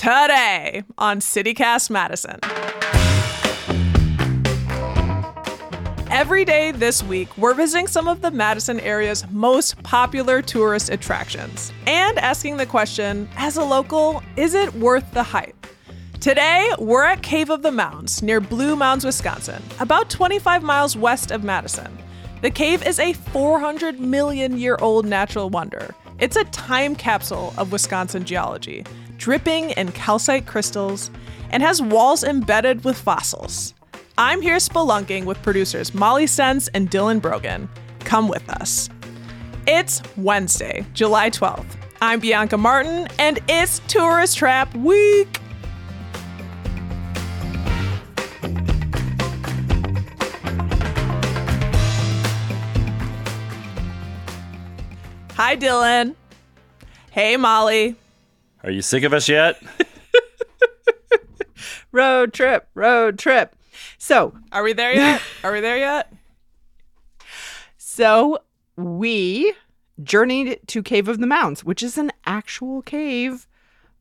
today on CityCast Madison. Every day this week, we're visiting some of the Madison area's most popular tourist attractions and asking the question as a local, is it worth the hype? Today, we're at Cave of the Mounds near Blue Mounds, Wisconsin, about 25 miles west of Madison. The cave is a 400 million year old natural wonder. It's a time capsule of Wisconsin geology, dripping in calcite crystals, and has walls embedded with fossils. I'm here spelunking with producers Molly Stentz and Dylan Brogan. Come with us. It's Wednesday, July 12th. I'm Bianca Martin, and it's Tourist Trap Week. Hi, Dylan. Hey, Molly. Are you sick of us yet? road trip, road trip. So, are we there yet? Are we there yet? So, we journeyed to Cave of the Mounds, which is an actual cave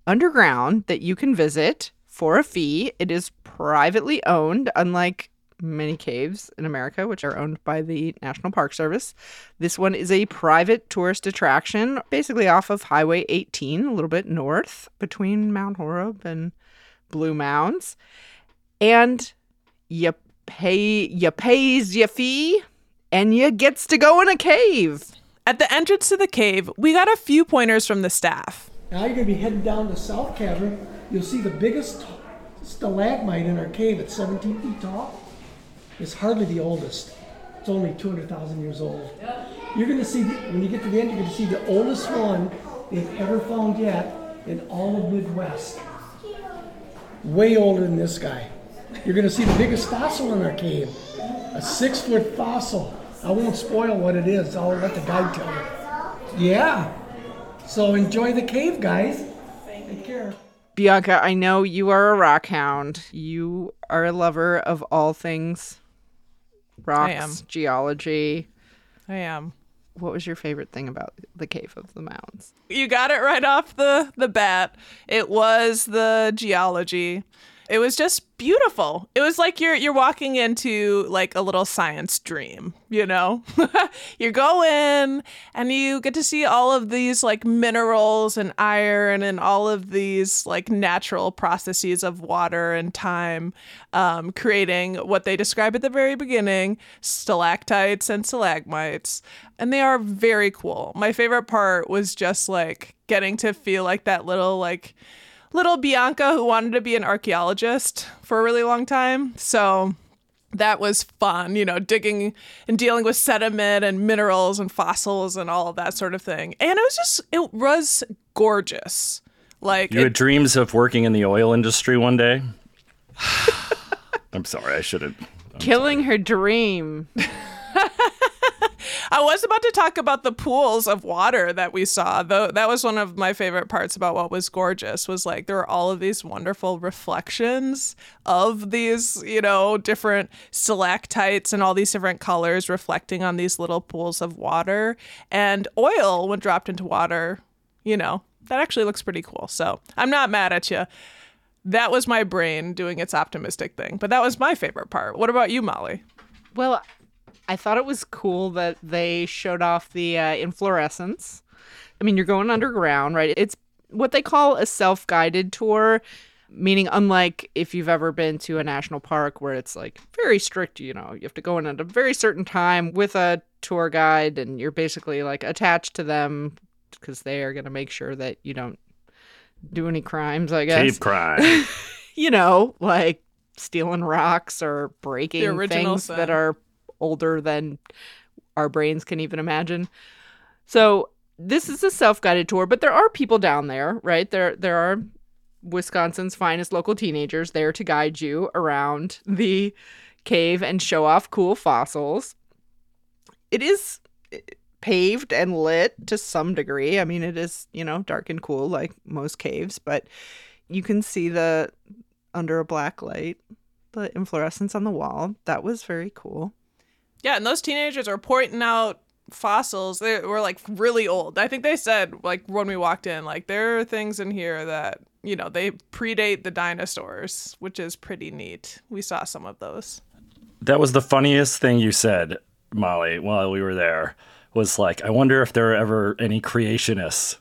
underground that you can visit for a fee. It is privately owned, unlike many caves in America, which are owned by the National Park Service. This one is a private tourist attraction, basically off of Highway 18, a little bit north between Mount Horeb and Blue Mounds. And you pay you pays your fee and you gets to go in a cave. At the entrance to the cave, we got a few pointers from the staff. Now you're going to be heading down the south cavern. You'll see the biggest stalagmite in our cave. It's 17 feet tall. It's hardly the oldest. It's only 200,000 years old. You're going to see, the, when you get to the end, you're going to see the oldest one they've ever found yet in all of Midwest. Way older than this guy. You're going to see the biggest fossil in our cave, a six foot fossil. I won't spoil what it is, I'll let the guide tell you. Yeah. So enjoy the cave, guys. Take care. Bianca, I know you are a rock hound. You are a lover of all things rocks, geology. I am. What was your favorite thing about the Cave of the Mounds? You got it right off the, the bat. It was the geology. It was just beautiful. It was like you're you're walking into like a little science dream, you know? you go in and you get to see all of these like minerals and iron and all of these like natural processes of water and time um, creating what they describe at the very beginning stalactites and stalagmites. And they are very cool. My favorite part was just like getting to feel like that little like little Bianca who wanted to be an archaeologist for a really long time. So that was fun, you know, digging and dealing with sediment and minerals and fossils and all of that sort of thing. And it was just, it was gorgeous. Like, you had dreams of working in the oil industry one day. I'm sorry, I shouldn't. Killing sorry. her dream. I was about to talk about the pools of water that we saw. Though that was one of my favorite parts about what was gorgeous was like there were all of these wonderful reflections of these, you know, different stalactites and all these different colors reflecting on these little pools of water and oil when dropped into water, you know. That actually looks pretty cool. So, I'm not mad at you that was my brain doing its optimistic thing. But that was my favorite part. What about you, Molly? Well, I thought it was cool that they showed off the uh, inflorescence. I mean, you're going underground, right? It's what they call a self guided tour, meaning, unlike if you've ever been to a national park where it's like very strict, you know, you have to go in at a very certain time with a tour guide and you're basically like attached to them because they are going to make sure that you don't do any crimes, I guess. Cave crime. you know, like stealing rocks or breaking things sin. that are older than our brains can even imagine. So this is a self-guided tour, but there are people down there, right? There there are Wisconsin's finest local teenagers there to guide you around the cave and show off cool fossils. It is eh, paved and lit to some degree. I mean, it is, you know, dark and cool like most caves, but you can see the under a black light, the inflorescence on the wall. That was very cool. Yeah, and those teenagers are pointing out fossils. They were like really old. I think they said like when we walked in, like there are things in here that you know, they predate the dinosaurs, which is pretty neat. We saw some of those. That was the funniest thing you said, Molly, while we were there. Was like, I wonder if there are ever any creationists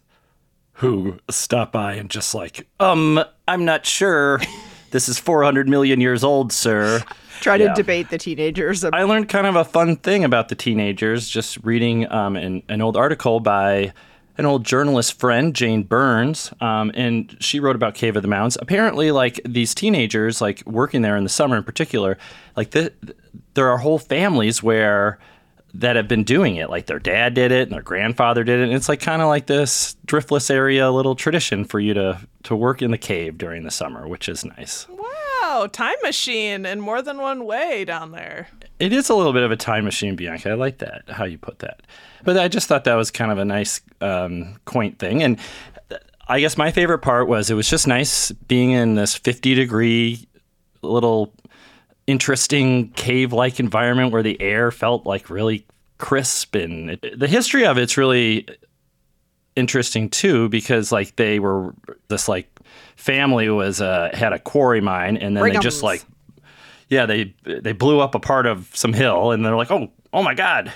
who stop by and just like, um, I'm not sure. This is 400 million years old, sir. Try to yeah. debate the teenagers. I learned kind of a fun thing about the teenagers just reading um, an, an old article by an old journalist friend, Jane Burns, um, and she wrote about Cave of the Mounds. Apparently, like these teenagers, like working there in the summer in particular, like the, there are whole families where that have been doing it. Like their dad did it and their grandfather did it. And it's like kind of like this driftless area little tradition for you to to work in the cave during the summer, which is nice. Wow, time machine in more than one way down there. It is a little bit of a time machine, Bianca. I like that how you put that. But I just thought that was kind of a nice, um, quaint thing. And I guess my favorite part was it was just nice being in this 50 degree little interesting cave like environment where the air felt like really crisp. And it, the history of it's really interesting too because like they were this like family was uh, had a quarry mine and then they just like yeah they they blew up a part of some hill and they're like oh oh my god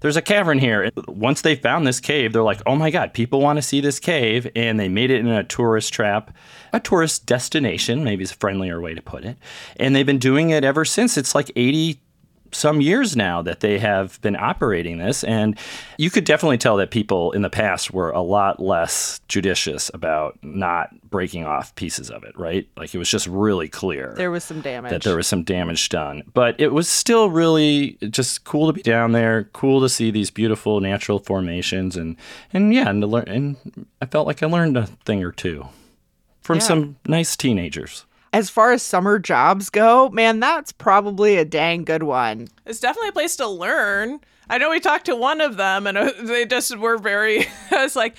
there's a cavern here. Once they found this cave, they're like, oh my God, people want to see this cave. And they made it in a tourist trap, a tourist destination, maybe is a friendlier way to put it. And they've been doing it ever since. It's like 80 some years now that they have been operating this. And you could definitely tell that people in the past were a lot less judicious about not breaking off pieces of it, right? Like it was just really clear. There was some damage. That there was some damage done. But it was still really just cool to be down there, cool to see these beautiful natural formations and and yeah, and to learn and I felt like I learned a thing or two from yeah. some nice teenagers as far as summer jobs go, man, that's probably a dang good one. It's definitely a place to learn. I know we talked to one of them and uh, they just were very, I was like,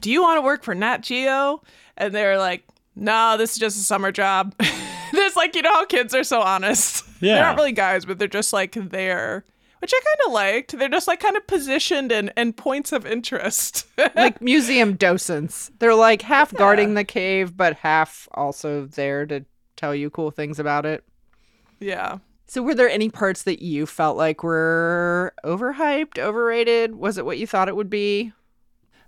do you want to work for Nat Geo? And they were like, no, this is just a summer job. it's like, you know how kids are so honest. Yeah. They're not really guys, but they're just like there which I kind of liked. They're just like kind of positioned and in points of interest. like museum docents. They're like half yeah. guarding the cave, but half also there to tell you cool things about it. Yeah. So, were there any parts that you felt like were overhyped, overrated? Was it what you thought it would be?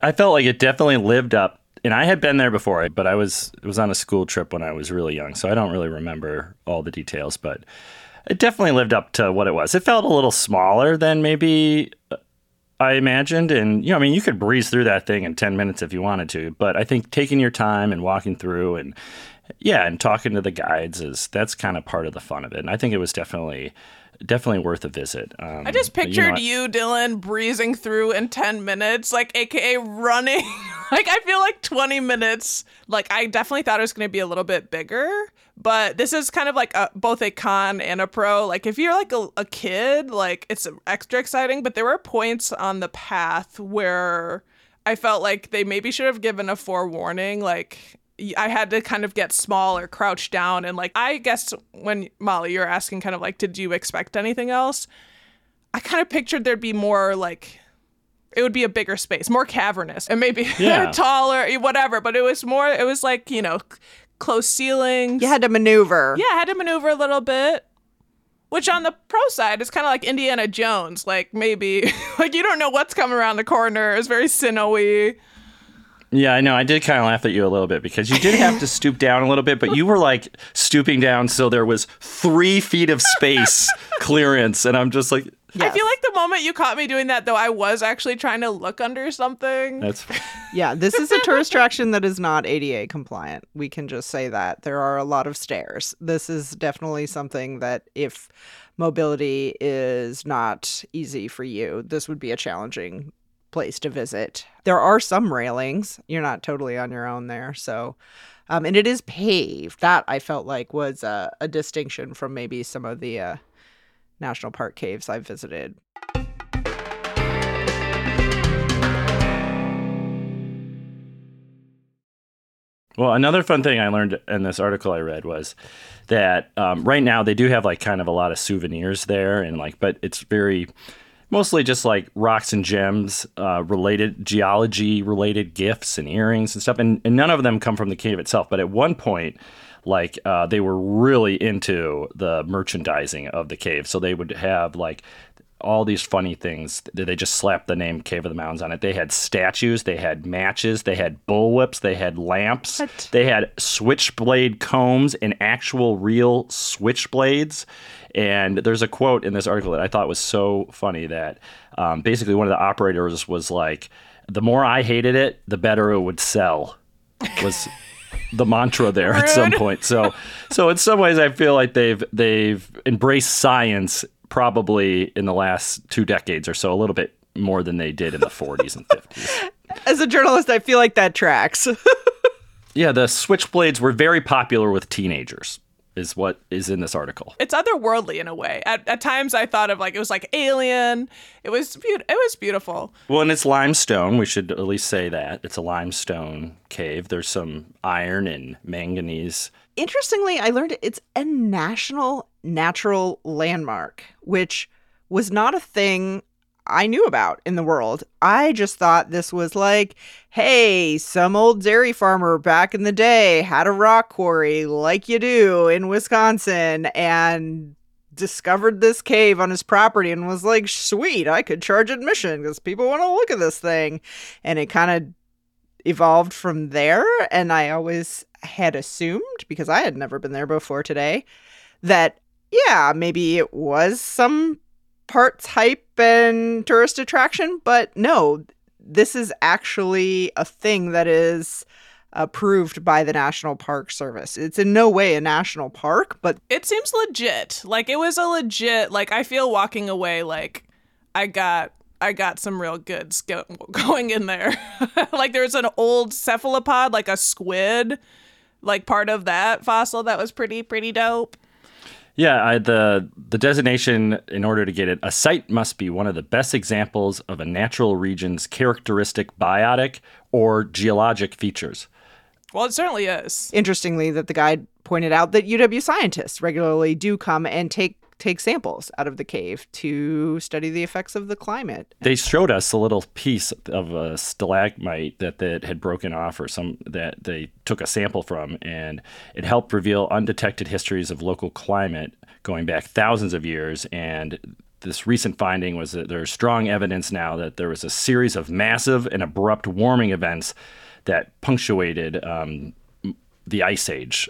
I felt like it definitely lived up. And I had been there before, but I was it was on a school trip when I was really young, so I don't really remember all the details. But it definitely lived up to what it was. It felt a little smaller than maybe uh, I imagined, and you know, I mean, you could breeze through that thing in ten minutes if you wanted to. But I think taking your time and walking through and yeah, and talking to the guides is that's kind of part of the fun of it. And I think it was definitely definitely worth a visit. Um, I just pictured you, know, you, Dylan, breezing through in 10 minutes, like AKA running. like, I feel like 20 minutes. Like, I definitely thought it was going to be a little bit bigger, but this is kind of like a, both a con and a pro. Like, if you're like a, a kid, like, it's extra exciting, but there were points on the path where. I felt like they maybe should have given a forewarning, like I had to kind of get small or crouch down. And like, I guess when Molly, you're asking kind of like, did you expect anything else? I kind of pictured there'd be more like, it would be a bigger space, more cavernous, and maybe yeah. taller, whatever. But it was more, it was like, you know, close ceilings. You had to maneuver. Yeah, I had to maneuver a little bit. Which on the pro side is kind of like Indiana Jones. Like maybe, like you don't know what's coming around the corner. It's very sinewy. Yeah, I know. I did kind of laugh at you a little bit because you did have to stoop down a little bit, but you were like stooping down so there was three feet of space clearance, and I'm just like. Yes. I feel like the moment you caught me doing that, though, I was actually trying to look under something. That's yeah. This is a tourist attraction that is not ADA compliant. We can just say that there are a lot of stairs. This is definitely something that if mobility is not easy for you, this would be a challenging place to visit. There are some railings. You're not totally on your own there. So, um, and it is paved. That I felt like was a, a distinction from maybe some of the uh, national park caves I've visited. Well, another fun thing I learned in this article I read was that um, right now they do have like kind of a lot of souvenirs there, and like, but it's very mostly just like rocks and gems, uh, related geology related gifts and earrings and stuff. And, and none of them come from the cave itself. But at one point, like uh, they were really into the merchandising of the cave. So they would have like all these funny things. They just slapped the name Cave of the Mountains on it. They had statues, they had matches, they had bullwhips, they had lamps, what? they had switchblade combs and actual real switchblades. And there's a quote in this article that I thought was so funny that um, basically one of the operators was like, "The more I hated it, the better it would sell." Was the mantra there Rude. at some point. So, so in some ways, I feel like they've they've embraced science probably in the last two decades or so, a little bit more than they did in the 40s and 50s. As a journalist, I feel like that tracks. yeah, the switchblades were very popular with teenagers is what is in this article. It's otherworldly in a way. At, at times, I thought of like it was like alien. It was be- it was beautiful. Well, and it's limestone. We should at least say that it's a limestone cave. There's some iron and manganese. Interestingly, I learned it's a national natural landmark, which was not a thing I knew about in the world. I just thought this was like, hey, some old dairy farmer back in the day had a rock quarry like you do in Wisconsin and discovered this cave on his property and was like, sweet, I could charge admission because people want to look at this thing. And it kind of evolved from there. And I always had assumed, because I had never been there before today, that yeah, maybe it was some parts hype and tourist attraction, but no, this is actually a thing that is approved by the National Park Service. It's in no way a national park, but it seems legit. Like it was a legit like I feel walking away like I got I got some real goods go- going in there. like there's an old cephalopod like a squid like part of that fossil that was pretty pretty dope. Yeah, I, the the designation in order to get it, a site must be one of the best examples of a natural region's characteristic biotic or geologic features. Well, it certainly is. Interestingly, that the guide pointed out that UW scientists regularly do come and take take samples out of the cave to study the effects of the climate. They showed us a little piece of a stalagmite that, that had broken off or some that they took a sample from and it helped reveal undetected histories of local climate going back thousands of years and this recent finding was that there's strong evidence now that there was a series of massive and abrupt warming events that punctuated um, the ice age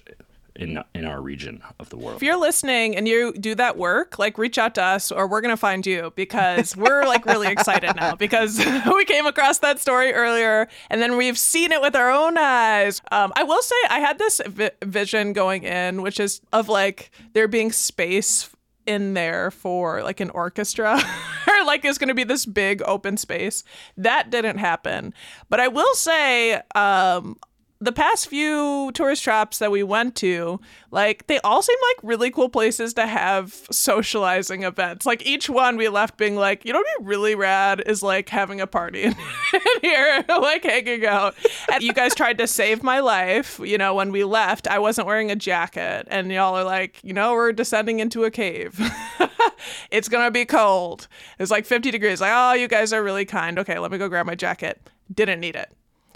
in in our region of the world. If you're listening and you do that work, like reach out to us or we're going to find you because we're like really excited now because we came across that story earlier and then we've seen it with our own eyes. Um, I will say I had this vi- vision going in, which is of like there being space in there for like an orchestra or like it's going to be this big open space. That didn't happen. But I will say um the past few tourist traps that we went to, like they all seem like really cool places to have socializing events. Like each one we left being like, you know what would be really rad is like having a party in, here, like hanging out. And you guys tried to save my life, you know, when we left, I wasn't wearing a jacket and y'all are like, you know, we're descending into a cave. it's gonna be cold. It's like 50 degrees. Like, oh, you guys are really kind. Okay, let me go grab my jacket. Didn't need it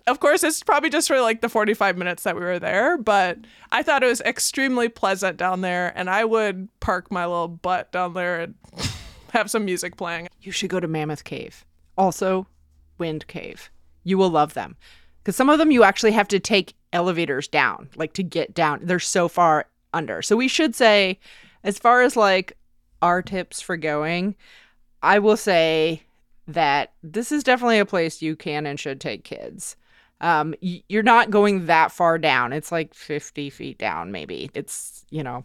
of course, it's probably just for like the 45 minutes that we were there, but I thought it was extremely pleasant down there, and I would park my little butt down there and have some music playing. You should go to Mammoth Cave. Also, Wind Cave. You will love them. Because some of them you actually have to take elevators down, like to get down. They're so far under. So we should say, as far as like our tips for going, I will say that this is definitely a place you can and should take kids um, you're not going that far down. It's like 50 feet down, maybe. It's, you know,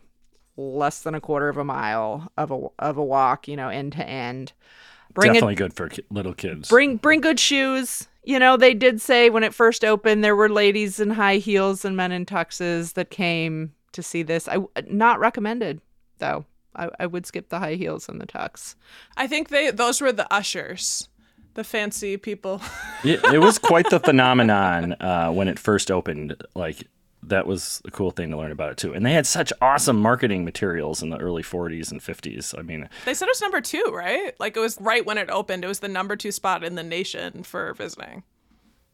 less than a quarter of a mile of a, of a walk, you know, end to end. Bring Definitely a, good for ki- little kids. Bring, bring good shoes. You know, they did say when it first opened, there were ladies in high heels and men in tuxes that came to see this. I not recommended though. I, I would skip the high heels and the tux. I think they those were the ushers the fancy people. it, it, was quite the phenomenon uh, when it first opened. Like that was a cool thing to learn about it too. And they had such awesome marketing materials in the early 40s and 50s. I mean, they said it was number two, right? Like it was right when it opened. It was the number two spot in the nation for visiting.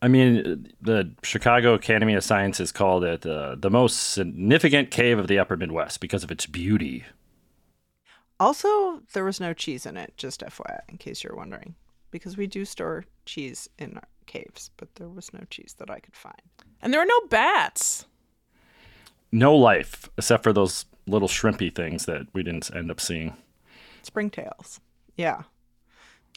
I mean, the Chicago Academy of Sciences called it uh, the most significant cave of the upper Midwest because of its beauty. Also, there was no cheese in it, just FYI, in case you're wondering, because we do store cheese in our caves, but there was no cheese that I could find. And there were no bats. No life, except for those little shrimpy things that we didn't end up seeing. Springtails. Yeah.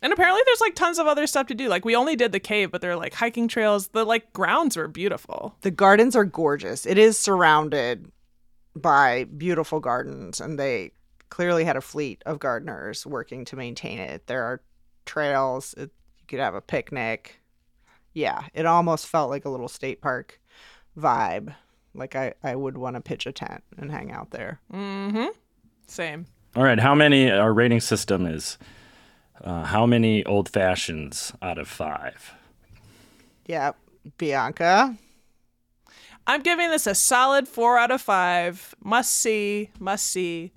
And apparently there's like tons of other stuff to do. Like we only did the cave, but there are like hiking trails. The like grounds were beautiful. The gardens are gorgeous. It is surrounded by beautiful gardens and they clearly had a fleet of gardeners working to maintain it. There are trails. It, you could have a picnic. Yeah, it almost felt like a little state park vibe. Like I, I would want to pitch a tent and hang out there. Mm-hmm. Same. All right. How many? Our rating system is uh, how many old fashions out of five? Yeah, Bianca. I'm giving this a solid four out of five. Must see, must see.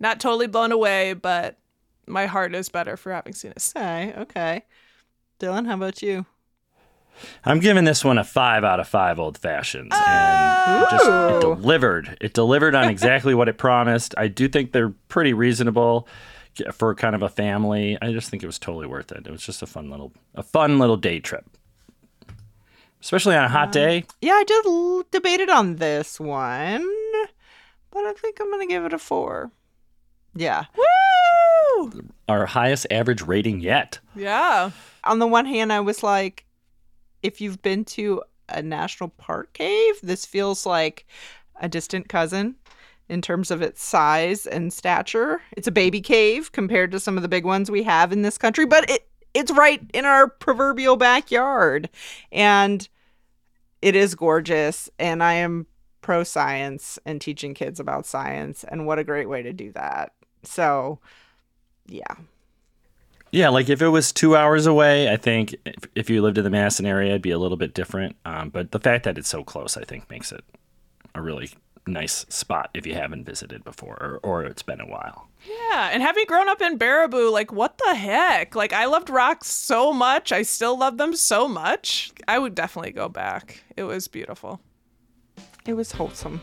Not totally blown away, but my heart is better for having seen it. Okay, okay. Dylan, how about you? I'm giving this one a five out of five old fashions, and it just it delivered. It delivered on exactly what it promised. I do think they're pretty reasonable for kind of a family. I just think it was totally worth it. It was just a fun little a fun little day trip, especially on a hot um, day. Yeah, I just l- debated on this one, but I think I'm gonna give it a four. Yeah. Woo! Our highest average rating yet. Yeah. On the one hand, I was like, if you've been to a national park cave, this feels like a distant cousin in terms of its size and stature. It's a baby cave compared to some of the big ones we have in this country, but it it's right in our proverbial backyard. And it is gorgeous and I am pro science and teaching kids about science and what a great way to do that. So, yeah. Yeah, like if it was two hours away, I think if, if you lived in the Madison area, it'd be a little bit different. Um, but the fact that it's so close, I think, makes it a really nice spot if you haven't visited before or, or it's been a while. Yeah, and having grown up in Baraboo, like what the heck? Like I loved rocks so much. I still love them so much. I would definitely go back. It was beautiful. It was wholesome.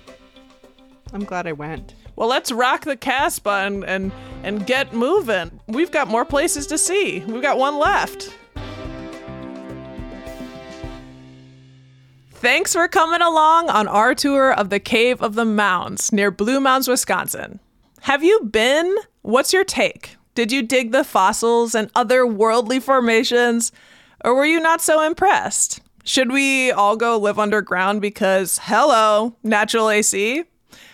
I'm glad I went. Well, let's rock the Casbah and, and, and get moving. We've got more places to see. We've got one left. Thanks for coming along on our tour of the Cave of the Mounds near Blue Mounds, Wisconsin. Have you been? What's your take? Did you dig the fossils and other worldly formations? Or were you not so impressed? Should we all go live underground because, hello, natural AC?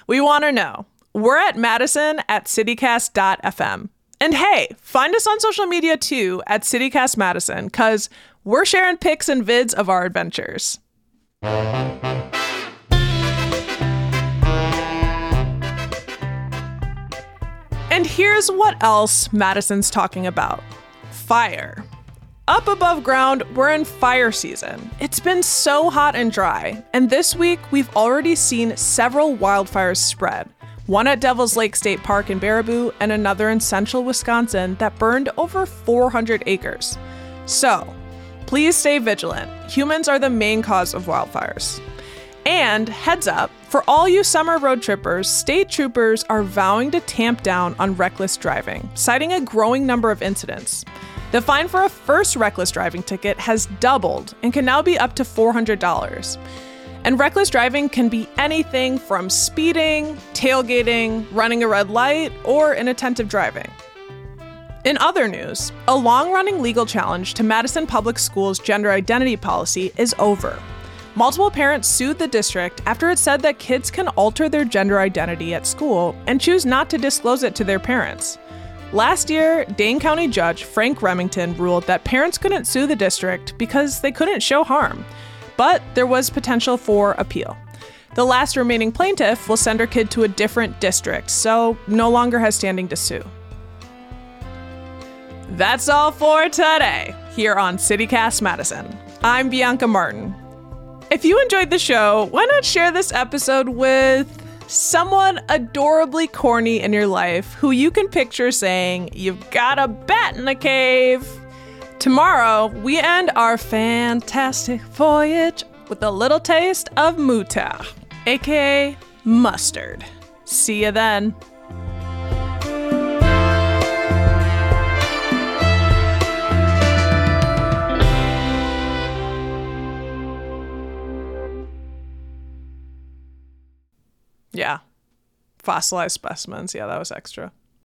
We want to know. We're at Madison at citycast.fm. And hey, find us on social media too at CityCast Madison because we're sharing pics and vids of our adventures. And here's what else Madison's talking about fire. Up above ground, we're in fire season. It's been so hot and dry, and this week we've already seen several wildfires spread. One at Devil's Lake State Park in Baraboo, and another in central Wisconsin that burned over 400 acres. So, please stay vigilant. Humans are the main cause of wildfires. And heads up, for all you summer road trippers, state troopers are vowing to tamp down on reckless driving, citing a growing number of incidents. The fine for a first reckless driving ticket has doubled and can now be up to $400. And reckless driving can be anything from speeding, tailgating, running a red light, or inattentive driving. In other news, a long running legal challenge to Madison Public Schools' gender identity policy is over. Multiple parents sued the district after it said that kids can alter their gender identity at school and choose not to disclose it to their parents. Last year, Dane County Judge Frank Remington ruled that parents couldn't sue the district because they couldn't show harm, but there was potential for appeal. The last remaining plaintiff will send her kid to a different district, so no longer has standing to sue. That's all for today here on CityCast Madison. I'm Bianca Martin. If you enjoyed the show, why not share this episode with someone adorably corny in your life who you can picture saying, You've got a bat in the cave. Tomorrow, we end our fantastic voyage with a little taste of muta, aka mustard. See you then. Yeah. Fossilized specimens. Yeah, that was extra.